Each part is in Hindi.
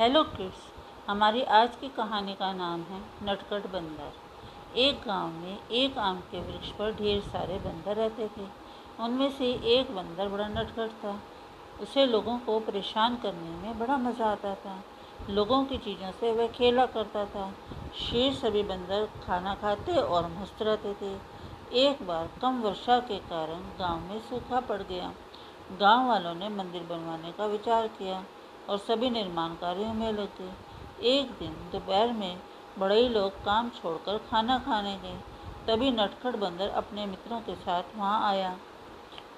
हेलो किड्स हमारी आज की कहानी का नाम है नटकट बंदर। एक गाँव में एक आम के वृक्ष पर ढेर सारे बंदर रहते थे। उनमें से एक बंदर बड़ा नटखट था। उसे लोगों को परेशान करने में बड़ा मज़ा आता था। लोगों की चीज़ों से वह खेला करता था। शेर सभी बंदर खाना खाते और मस्त रहते थे। एक बार कम वर्षा के कारण गाँव में सूखा पड़ गया। गाँव वालों ने मंदिर बनवाने का विचार किया। और सभी निर्माण कार्यों में लग। एक दिन दोपहर में बड़े लोग काम छोड़कर खाना खाने गए। तभी नटखट बंदर अपने मित्रों के साथ वहाँ आया।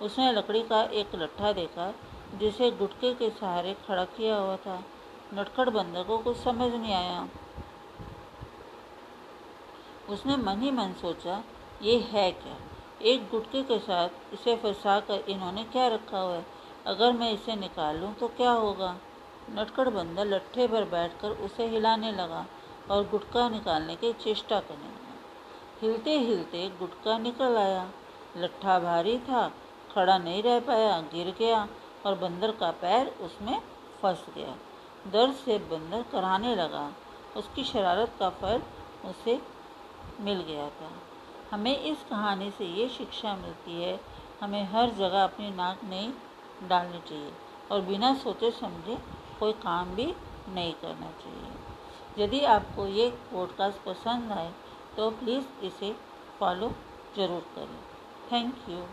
उसने लकड़ी का एक लट्ठा देखा, जिसे गुटके के सहारे खड़ा किया हुआ था। नटखट बंदर को कुछ समझ नहीं आया। उसने मन ही मन सोचा, ये है क्या? एक गुटके के साथ इसे फंसा कर इन्होंने क्या रखा हुआ है? अगर मैं इसे निकालूं तो क्या होगा? नटखट बंदर लट्ठे पर बैठकर उसे हिलाने लगा और गुटका निकालने की चेष्टा करने लगा। हिलते हिलते गुटका निकल आया। लट्ठा भारी था, खड़ा नहीं रह पाया, गिर गया और बंदर का पैर उसमें फंस गया। दर्द से बंदर कराने लगा। उसकी शरारत का फल उसे मिल गया था। हमें इस कहानी से ये शिक्षा मिलती है, हमें हर जगह अपनी नाक नहीं डालनी चाहिए और बिना सोचे समझे कोई काम भी नहीं करना चाहिए। यदि आपको ये पॉडकास्ट पसंद आए तो प्लीज़ इसे फॉलो ज़रूर करें। Thank you